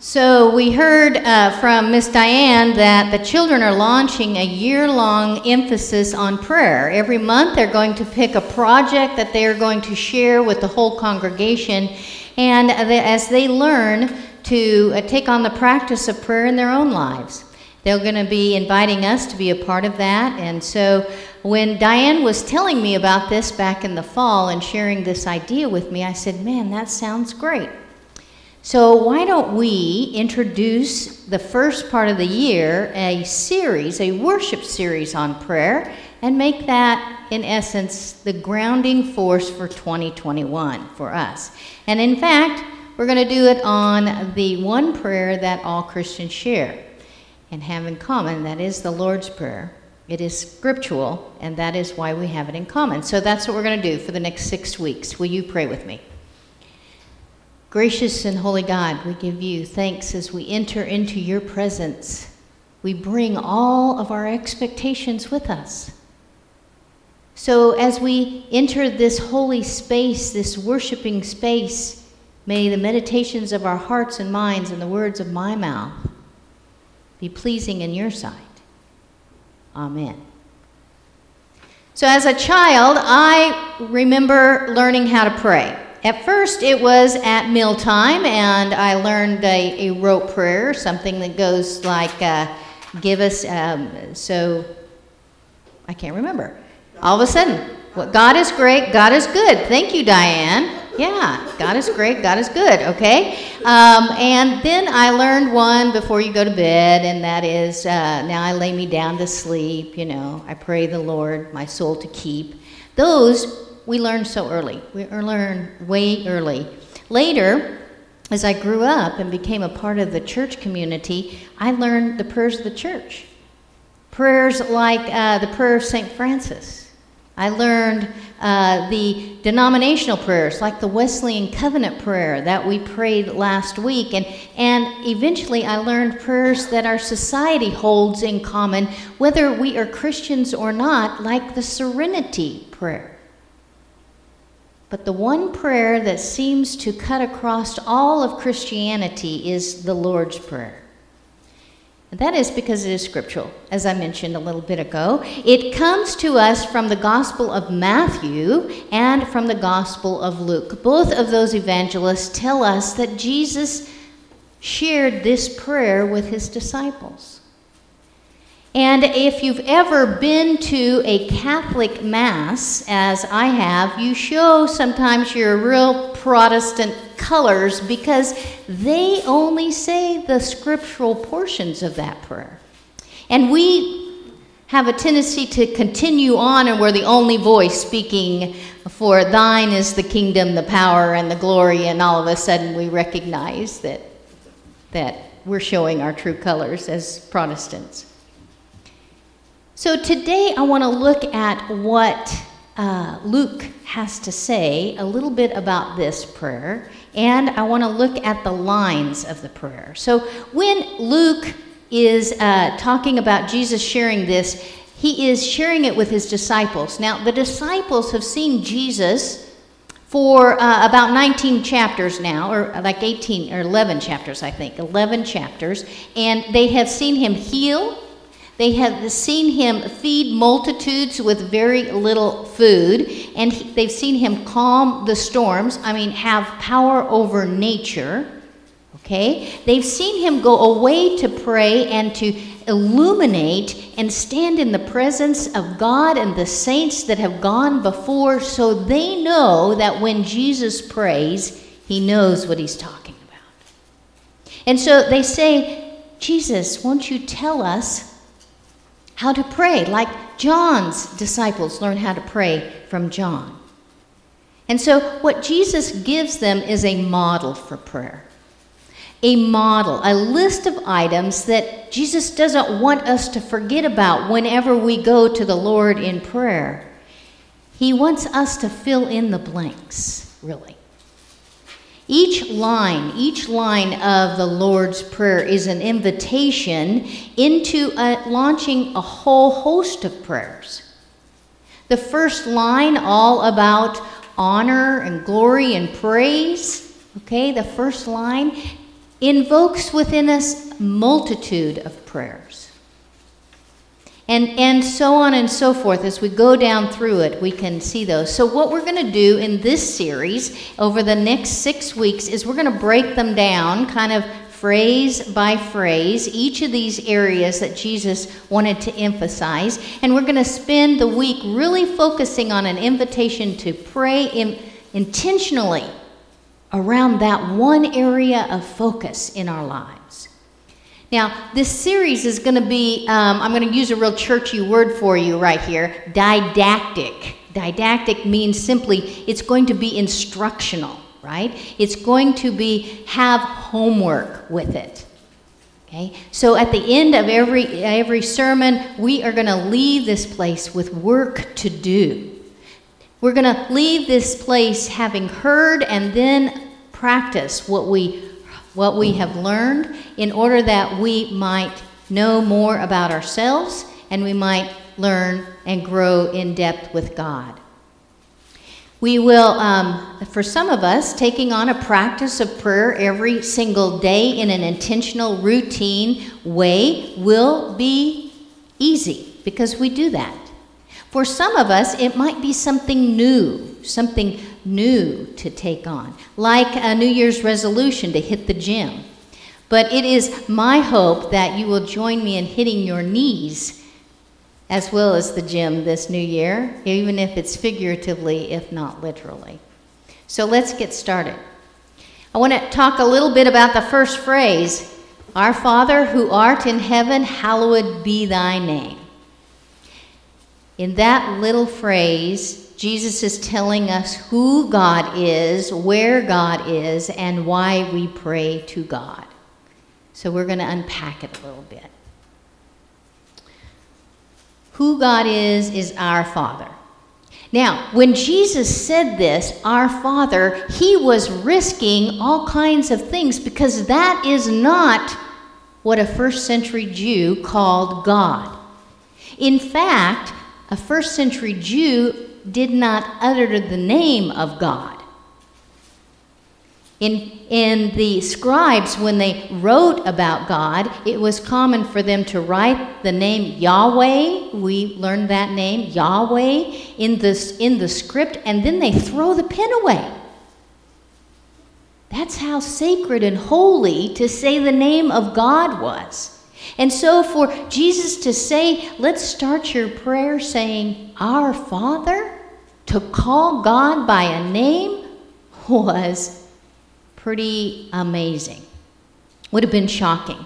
So, we heard uh, from Miss Diane that the children are launching a year long emphasis on prayer. Every month, they're going to pick a project that they are going to share with the whole congregation. And as they learn to uh, take on the practice of prayer in their own lives, they're going to be inviting us to be a part of that. And so, when Diane was telling me about this back in the fall and sharing this idea with me, I said, Man, that sounds great. So, why don't we introduce the first part of the year a series, a worship series on prayer, and make that, in essence, the grounding force for 2021 for us? And in fact, we're going to do it on the one prayer that all Christians share and have in common that is the Lord's Prayer. It is scriptural, and that is why we have it in common. So, that's what we're going to do for the next six weeks. Will you pray with me? Gracious and holy God, we give you thanks as we enter into your presence. We bring all of our expectations with us. So, as we enter this holy space, this worshiping space, may the meditations of our hearts and minds and the words of my mouth be pleasing in your sight. Amen. So, as a child, I remember learning how to pray. At first, it was at mealtime, and I learned a, a rote prayer, something that goes like, uh, Give us, um, so I can't remember. All of a sudden, well, God is great, God is good. Thank you, Diane. Yeah, God is great, God is good, okay? Um, and then I learned one before you go to bed, and that is uh, now I lay me down to sleep, you know, I pray the Lord my soul to keep. Those we learn so early. We learn way early. Later, as I grew up and became a part of the church community, I learned the prayers of the church. Prayers like uh, the prayer of St. Francis. I learned uh, the denominational prayers like the Wesleyan covenant prayer that we prayed last week. And, and eventually I learned prayers that our society holds in common, whether we are Christians or not, like the serenity prayer. But the one prayer that seems to cut across all of Christianity is the Lord's Prayer. And that is because it is scriptural, as I mentioned a little bit ago. It comes to us from the Gospel of Matthew and from the Gospel of Luke. Both of those evangelists tell us that Jesus shared this prayer with his disciples. And if you've ever been to a Catholic Mass, as I have, you show sometimes your real Protestant colors because they only say the scriptural portions of that prayer. And we have a tendency to continue on, and we're the only voice speaking for thine is the kingdom, the power, and the glory, and all of a sudden we recognize that, that we're showing our true colors as Protestants. So today I want to look at what uh, Luke has to say a little bit about this prayer, and I want to look at the lines of the prayer. So when Luke is uh, talking about Jesus sharing this, he is sharing it with his disciples. Now, the disciples have seen Jesus for uh, about 19 chapters now, or like 18 or 11 chapters, I think, 11 chapters, and they have seen him heal they have seen him feed multitudes with very little food, and he, they've seen him calm the storms, I mean, have power over nature. Okay? They've seen him go away to pray and to illuminate and stand in the presence of God and the saints that have gone before, so they know that when Jesus prays, he knows what he's talking about. And so they say, Jesus, won't you tell us how to pray, like John's disciples learned how to pray from John. And so, what Jesus gives them is a model for prayer. A model, a list of items that Jesus doesn't want us to forget about whenever we go to the Lord in prayer. He wants us to fill in the blanks, really. Each line, each line of the Lord's Prayer is an invitation into a, launching a whole host of prayers. The first line, all about honor and glory and praise, okay, the first line invokes within us multitude of prayers. And, and so on and so forth. As we go down through it, we can see those. So, what we're going to do in this series over the next six weeks is we're going to break them down kind of phrase by phrase, each of these areas that Jesus wanted to emphasize. And we're going to spend the week really focusing on an invitation to pray in, intentionally around that one area of focus in our lives. Now, this series is going to be, um, I'm going to use a real churchy word for you right here didactic. Didactic means simply it's going to be instructional, right? It's going to be have homework with it. Okay? So at the end of every every sermon, we are going to leave this place with work to do. We're going to leave this place having heard and then practice what we what we have learned in order that we might know more about ourselves and we might learn and grow in depth with God. We will, um, for some of us, taking on a practice of prayer every single day in an intentional, routine way will be easy because we do that. For some of us, it might be something new, something new to take on, like a New Year's resolution to hit the gym. But it is my hope that you will join me in hitting your knees as well as the gym this new year, even if it's figuratively, if not literally. So let's get started. I want to talk a little bit about the first phrase Our Father who art in heaven, hallowed be thy name. In that little phrase, Jesus is telling us who God is, where God is, and why we pray to God. So we're going to unpack it a little bit. Who God is, is our Father. Now, when Jesus said this, our Father, he was risking all kinds of things because that is not what a first century Jew called God. In fact, a first century Jew did not utter the name of God. In, in the scribes, when they wrote about God, it was common for them to write the name Yahweh. We learned that name, Yahweh, in, this, in the script, and then they throw the pen away. That's how sacred and holy to say the name of God was. And so, for Jesus to say, let's start your prayer saying, Our Father, to call God by a name was pretty amazing. Would have been shocking.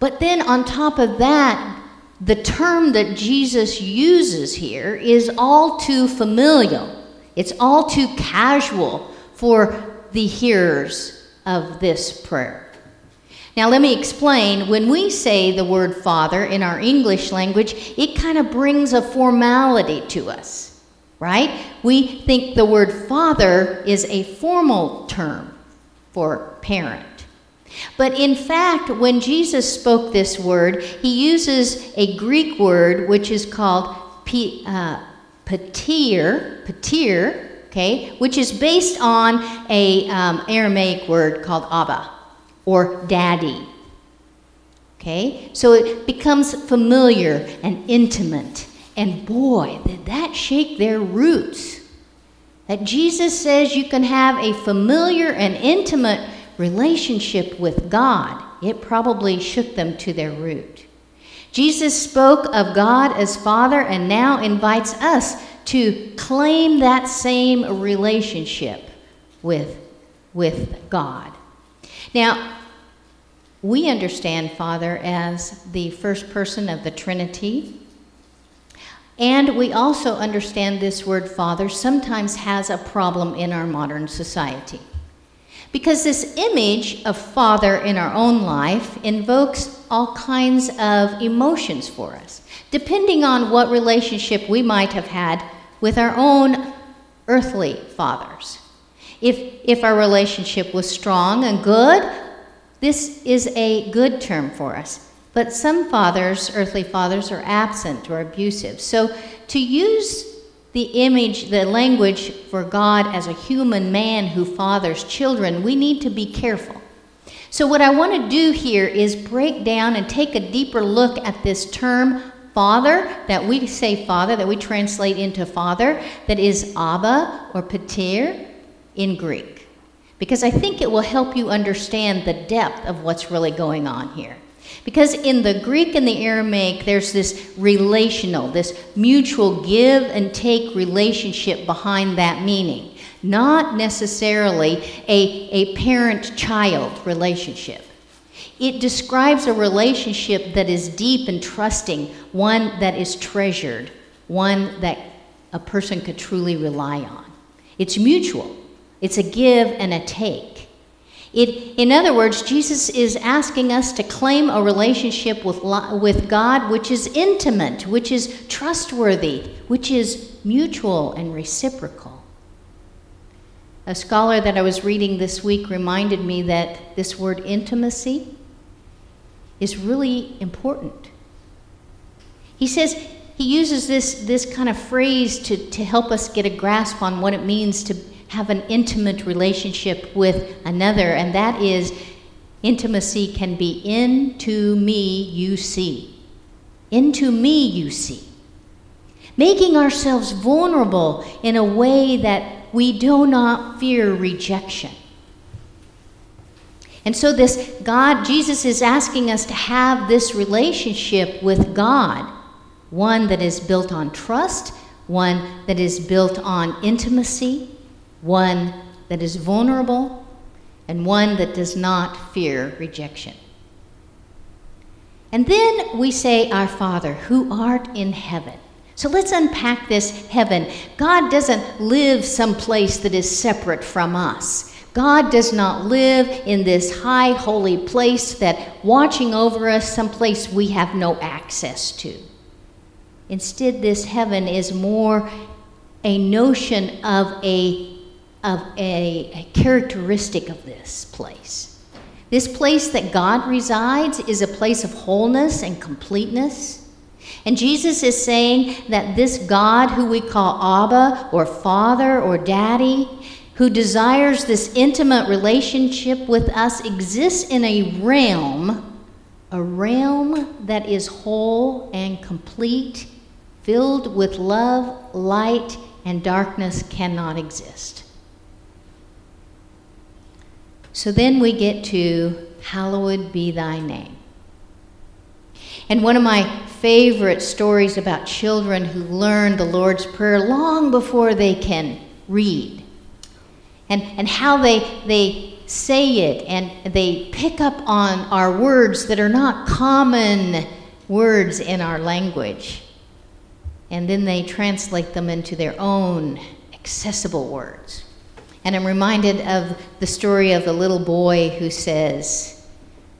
But then, on top of that, the term that Jesus uses here is all too familial. It's all too casual for the hearers of this prayer. Now, let me explain. When we say the word Father in our English language, it kind of brings a formality to us, right? We think the word Father is a formal term for parent. But in fact, when Jesus spoke this word, he uses a Greek word which is called uh, pater, pater, okay, which is based on a um, Aramaic word called Abba or daddy. Okay? So it becomes familiar and intimate. And boy, did that shake their roots. That Jesus says you can have a familiar and intimate relationship with God. It probably shook them to their root. Jesus spoke of God as Father and now invites us to claim that same relationship with, with God. Now, we understand Father as the first person of the Trinity. And we also understand this word Father sometimes has a problem in our modern society. Because this image of Father in our own life invokes all kinds of emotions for us, depending on what relationship we might have had with our own earthly fathers. If, if our relationship was strong and good, this is a good term for us. But some fathers, earthly fathers, are absent or abusive. So to use the image, the language for God as a human man who fathers children, we need to be careful. So, what I want to do here is break down and take a deeper look at this term father, that we say father, that we translate into father, that is Abba or Pater in Greek. Because I think it will help you understand the depth of what's really going on here. Because in the Greek and the Aramaic, there's this relational, this mutual give and take relationship behind that meaning, not necessarily a, a parent child relationship. It describes a relationship that is deep and trusting, one that is treasured, one that a person could truly rely on. It's mutual, it's a give and a take. It, in other words, Jesus is asking us to claim a relationship with, with God which is intimate, which is trustworthy, which is mutual and reciprocal. A scholar that I was reading this week reminded me that this word intimacy is really important. He says he uses this, this kind of phrase to, to help us get a grasp on what it means to have an intimate relationship with another, and that is intimacy can be into me you see. Into me you see. Making ourselves vulnerable in a way that we do not fear rejection. And so, this God, Jesus is asking us to have this relationship with God, one that is built on trust, one that is built on intimacy, one that is vulnerable, and one that does not fear rejection. And then we say, Our Father, who art in heaven. So let's unpack this heaven. God doesn't live someplace that is separate from us. God does not live in this high holy place that watching over us, someplace we have no access to. Instead, this heaven is more a notion of a of a, a characteristic of this place. This place that God resides is a place of wholeness and completeness. And Jesus is saying that this God, who we call Abba or Father or Daddy, who desires this intimate relationship with us, exists in a realm, a realm that is whole and complete, filled with love, light, and darkness cannot exist. So then we get to, Hallowed be thy name. And one of my favorite stories about children who learn the Lord's Prayer long before they can read, and, and how they, they say it, and they pick up on our words that are not common words in our language, and then they translate them into their own accessible words. And I'm reminded of the story of the little boy who says,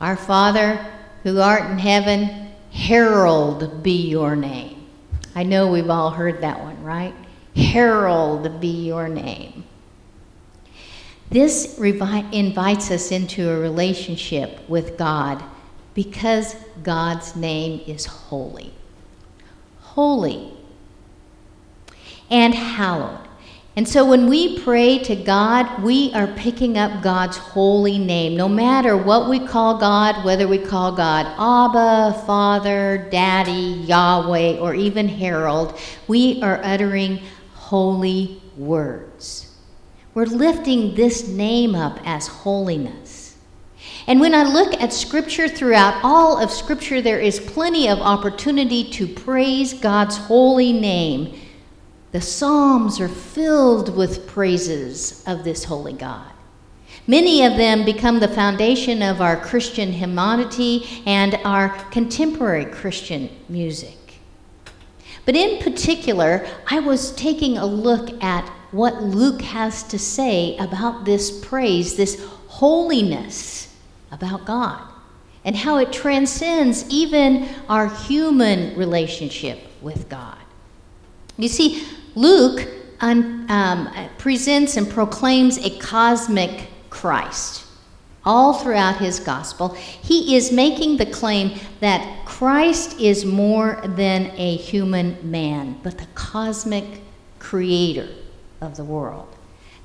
Our Father who art in heaven, Harold be your name. I know we've all heard that one, right? Harold be your name. This revi- invites us into a relationship with God because God's name is holy. Holy and hallowed. And so when we pray to God, we are picking up God's holy name. No matter what we call God, whether we call God Abba, Father, Daddy, Yahweh, or even Harold, we are uttering holy words. We're lifting this name up as holiness. And when I look at Scripture throughout all of Scripture, there is plenty of opportunity to praise God's holy name the Psalms are filled with praises of this holy God. Many of them become the foundation of our Christian hymnody and our contemporary Christian music. But in particular, I was taking a look at what Luke has to say about this praise, this holiness about God, and how it transcends even our human relationship with God. You see, Luke un, um, presents and proclaims a cosmic Christ all throughout his gospel. He is making the claim that Christ is more than a human man, but the cosmic creator of the world.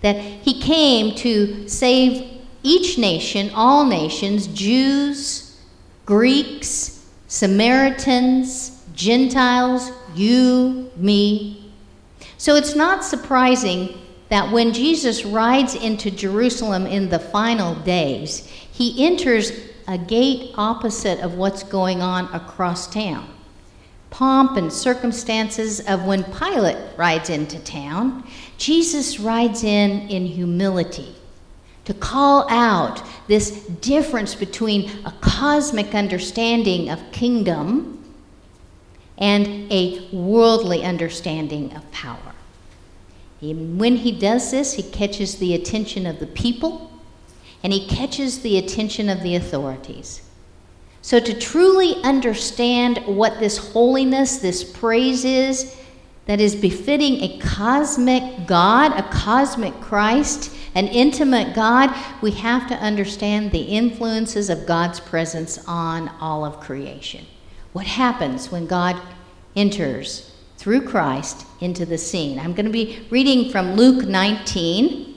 That he came to save each nation, all nations, Jews, Greeks, Samaritans, Gentiles, you, me. So it's not surprising that when Jesus rides into Jerusalem in the final days, he enters a gate opposite of what's going on across town. Pomp and circumstances of when Pilate rides into town, Jesus rides in in humility to call out this difference between a cosmic understanding of kingdom and a worldly understanding of power. When he does this, he catches the attention of the people and he catches the attention of the authorities. So, to truly understand what this holiness, this praise is, that is befitting a cosmic God, a cosmic Christ, an intimate God, we have to understand the influences of God's presence on all of creation. What happens when God enters through Christ into the scene? I'm going to be reading from Luke 19.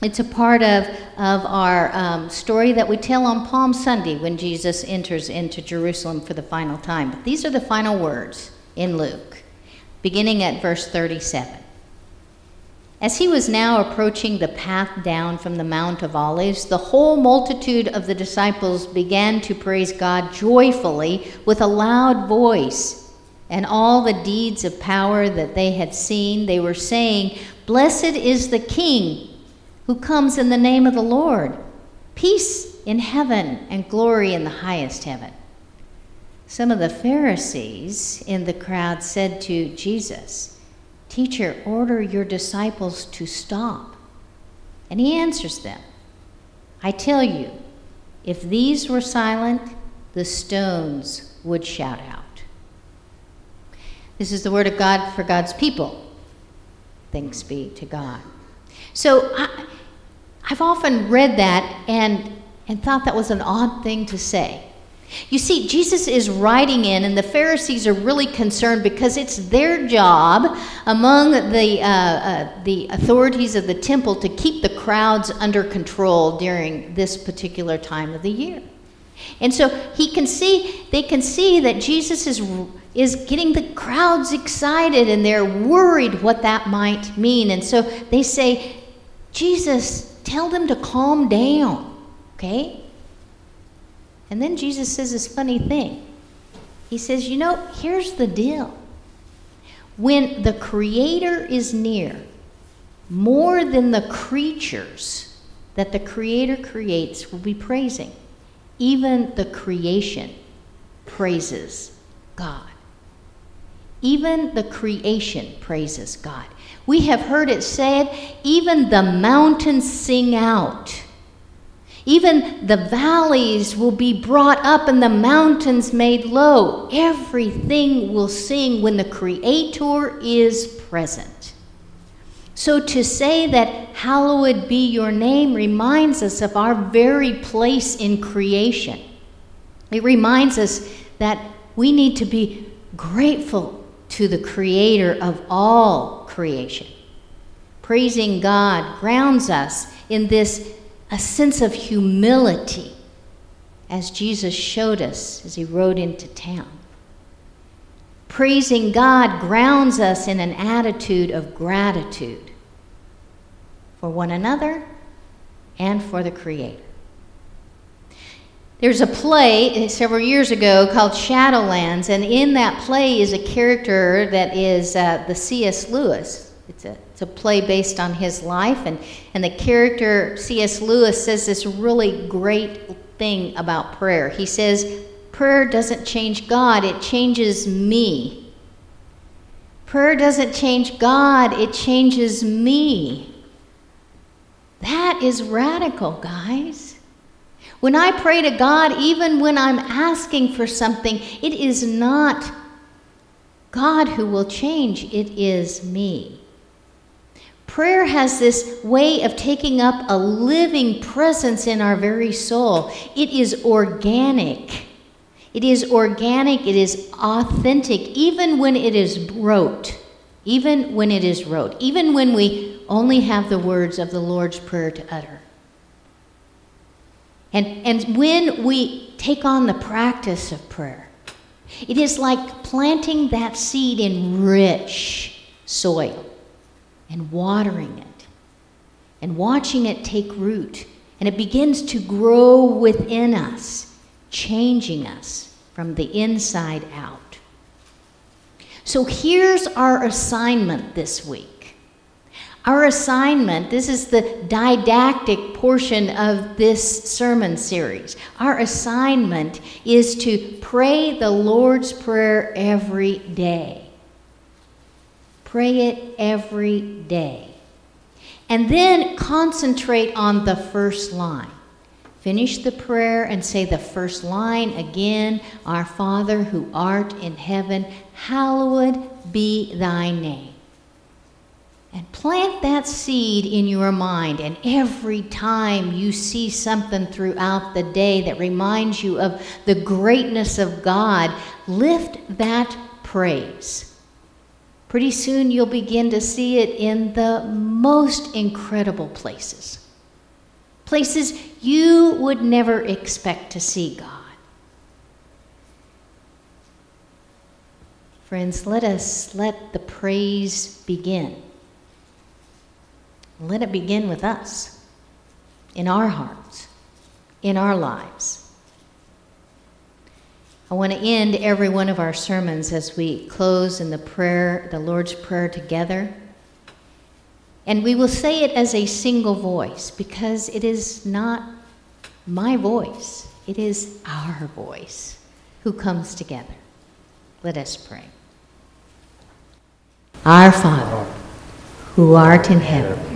It's a part of, of our um, story that we tell on Palm Sunday when Jesus enters into Jerusalem for the final time. But these are the final words in Luke, beginning at verse 37. As he was now approaching the path down from the Mount of Olives, the whole multitude of the disciples began to praise God joyfully with a loud voice. And all the deeds of power that they had seen, they were saying, Blessed is the King who comes in the name of the Lord. Peace in heaven and glory in the highest heaven. Some of the Pharisees in the crowd said to Jesus, Teacher, order your disciples to stop. And he answers them, I tell you, if these were silent, the stones would shout out. This is the word of God for God's people. Thanks be to God. So I, have often read that and, and thought that was an odd thing to say. You see, Jesus is riding in, and the Pharisees are really concerned because it's their job among the, uh, uh, the authorities of the temple to keep the crowds under control during this particular time of the year. And so he can see, they can see that Jesus is, is getting the crowds excited and they're worried what that might mean. And so they say, Jesus, tell them to calm down, okay? And then Jesus says this funny thing. He says, You know, here's the deal. When the Creator is near, more than the creatures that the Creator creates will be praising, even the creation praises God. Even the creation praises God. We have heard it said, even the mountains sing out. Even the valleys will be brought up and the mountains made low. Everything will sing when the Creator is present. So to say that hallowed be your name reminds us of our very place in creation. It reminds us that we need to be grateful to the creator of all creation. Praising God grounds us in this a sense of humility as Jesus showed us as he rode into town. Praising God grounds us in an attitude of gratitude for one another and for the Creator. There's a play several years ago called Shadowlands, and in that play is a character that is uh, the C.S. Lewis. It's a, it's a play based on his life, and, and the character C.S. Lewis says this really great thing about prayer. He says, Prayer doesn't change God, it changes me. Prayer doesn't change God, it changes me. That is radical, guys. When I pray to God, even when I'm asking for something, it is not God who will change, it is me. Prayer has this way of taking up a living presence in our very soul. It is organic. It is organic, it is authentic, even when it is rote. Even when it is rote. Even when we only have the words of the Lord's Prayer to utter. And, and when we take on the practice of prayer, it is like planting that seed in rich soil and watering it and watching it take root. And it begins to grow within us, changing us from the inside out. So here's our assignment this week our assignment, this is the didactic portion of this sermon series. Our assignment is to pray the Lord's Prayer every day. Pray it every day. And then concentrate on the first line. Finish the prayer and say the first line again Our Father who art in heaven, hallowed be thy name. And plant that seed in your mind. And every time you see something throughout the day that reminds you of the greatness of God, lift that praise. Pretty soon you'll begin to see it in the most incredible places. Places you would never expect to see God. Friends, let us let the praise begin. Let it begin with us, in our hearts, in our lives. I want to end every one of our sermons as we close in the prayer, the Lord's Prayer together. And we will say it as a single voice because it is not my voice, it is our voice who comes together. Let us pray. Our Father, who art in heaven,